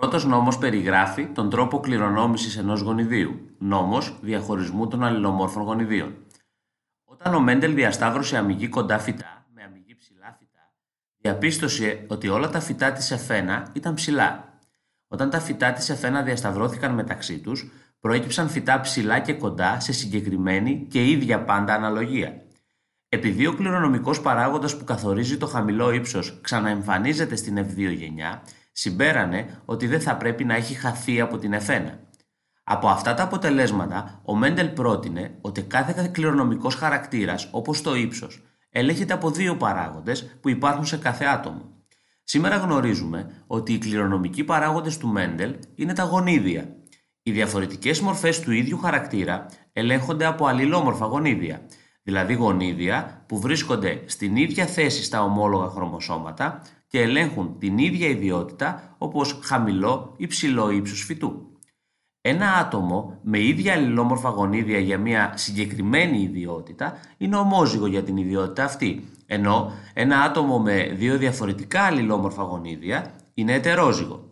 πρώτος νόμος περιγράφει τον τρόπο κληρονόμησης ενός γονιδίου, νόμος διαχωρισμού των αλληλομόρφων γονιδίων. Όταν ο Μέντελ διασταύρωσε αμυγή κοντά φυτά με αμυγή ψηλά φυτά, διαπίστωσε ότι όλα τα φυτά της εφένα ήταν ψηλά. Όταν τα φυτά της εφένα διασταυρώθηκαν μεταξύ τους, προέκυψαν φυτά ψηλά και κοντά σε συγκεκριμένη και ίδια πάντα αναλογία. Επειδή ο κληρονομικός παράγοντας που καθορίζει το χαμηλό ύψος ξαναεμφανίζεται στην F2 γενιά, συμπέρανε ότι δεν θα πρέπει να έχει χαθεί από την F1. Από αυτά τα αποτελέσματα, ο Μέντελ πρότεινε ότι κάθε κληρονομικός χαρακτήρας, όπως το ύψος, ελέγχεται από δύο παράγοντες που υπάρχουν σε κάθε άτομο. Σήμερα γνωρίζουμε ότι οι κληρονομικοί παράγοντες του Μέντελ είναι τα γονίδια. Οι διαφορετικές μορφές του ίδιου χαρακτήρα ελέγχονται από αλληλόμορφα γονίδια, δηλαδή γονίδια που βρίσκονται στην ίδια θέση στα ομόλογα χρωμοσώματα και ελέγχουν την ίδια ιδιότητα όπως χαμηλό ή ψηλό ύψος φυτού. Ένα άτομο με ίδια αλληλόμορφα γονίδια για μια συγκεκριμένη ιδιότητα είναι ομόζυγο για την ιδιότητα αυτή, ενώ ένα άτομο με δύο διαφορετικά αλληλόμορφα γονίδια είναι ετερόζυγο.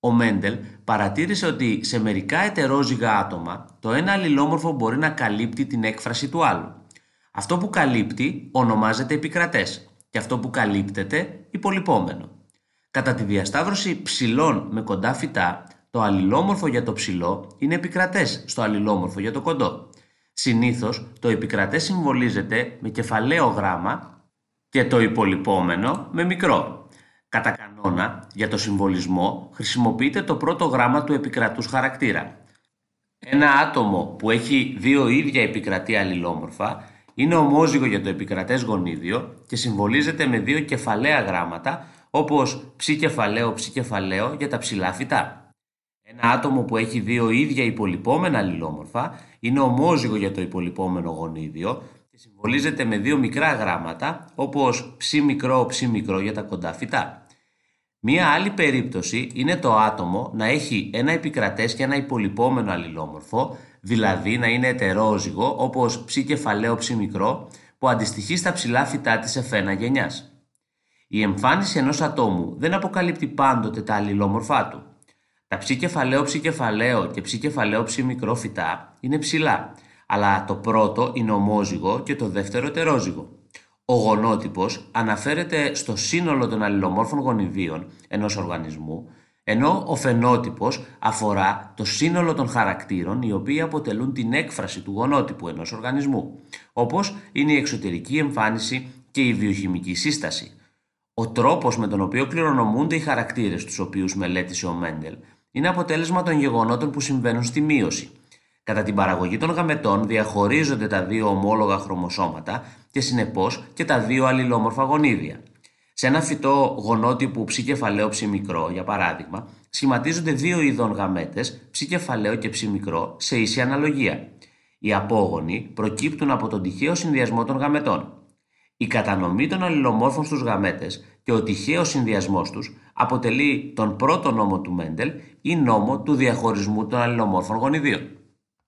Ο Μέντελ παρατήρησε ότι σε μερικά ετερόζυγα άτομα το ένα αλληλόμορφο μπορεί να καλύπτει την έκφραση του άλλου. Αυτό που καλύπτει ονομάζεται επικρατές και αυτό που καλύπτεται υπολοιπόμενο. Κατά τη διασταύρωση ψηλών με κοντά φυτά, το αλληλόμορφο για το ψηλό είναι επικρατές στο αλληλόμορφο για το κοντό. Συνήθως το επικρατές συμβολίζεται με κεφαλαίο γράμμα και το υπολοιπόμενο με μικρό. Κατά κανόνα, για το συμβολισμό χρησιμοποιείται το πρώτο γράμμα του επικρατούς χαρακτήρα. Ένα άτομο που έχει δύο ίδια επικρατή αλληλόμορφα είναι ομόζυγο για το επικρατές γονίδιο και συμβολίζεται με δύο κεφαλαία γράμματα όπως ψ κεφαλαίο ψ κεφαλαίο για τα ψηλά φυτά. Ένα άτομο που έχει δύο ίδια υπολοιπόμενα αλληλόμορφα είναι ομόζυγο για το υπολοιπόμενο γονίδιο και συμβολίζεται με δύο μικρά γράμματα όπως ψ μικρό ψ μικρό για τα κοντά φυτά. Μία άλλη περίπτωση είναι το άτομο να έχει ένα επικρατές και ένα υπολοιπόμενο αλληλόμορφο δηλαδή να είναι ετερόζυγο όπως ψ κεφαλαίο ψ μικρό που αντιστοιχεί στα ψηλά φυτά της εφένα γενιάς. Η εμφάνιση ενός ατόμου δεν αποκαλύπτει πάντοτε τα αλληλόμορφά του. Τα ψ κεφαλαίο ψ κεφαλαίο και ψ κεφαλαίο ψ μικρό φυτά είναι ψηλά, αλλά το πρώτο είναι ομόζυγο και το δεύτερο ετερόζυγο. Ο γονότυπος αναφέρεται στο σύνολο των αλληλομόρφων γονιδίων ενός οργανισμού ενώ ο φαινότυπος αφορά το σύνολο των χαρακτήρων οι οποίοι αποτελούν την έκφραση του γονότυπου ενός οργανισμού, όπως είναι η εξωτερική εμφάνιση και η βιοχημική σύσταση. Ο τρόπος με τον οποίο κληρονομούνται οι χαρακτήρες τους οποίους μελέτησε ο Μέντελ είναι αποτέλεσμα των γεγονότων που συμβαίνουν στη μείωση. Κατά την παραγωγή των γαμετών διαχωρίζονται τα δύο ομόλογα χρωμοσώματα και συνεπώς και τα δύο αλληλόμορφα γονίδια. Σε ένα φυτό γονότυπου ψ κεφαλαίο ψ μικρό, για παράδειγμα, σχηματίζονται δύο ειδών γαμέτες, ψ κεφαλαίο και ψ μικρό, σε ίση αναλογία. Οι απόγονοι προκύπτουν από τον τυχαίο συνδυασμό των γαμετών. Η κατανομή των αλληλομόρφων στους γαμέτες και ο τυχαίος συνδυασμός τους αποτελεί τον πρώτο νόμο του Μέντελ ή νόμο του διαχωρισμού των αλληλομόρφων γονιδίων.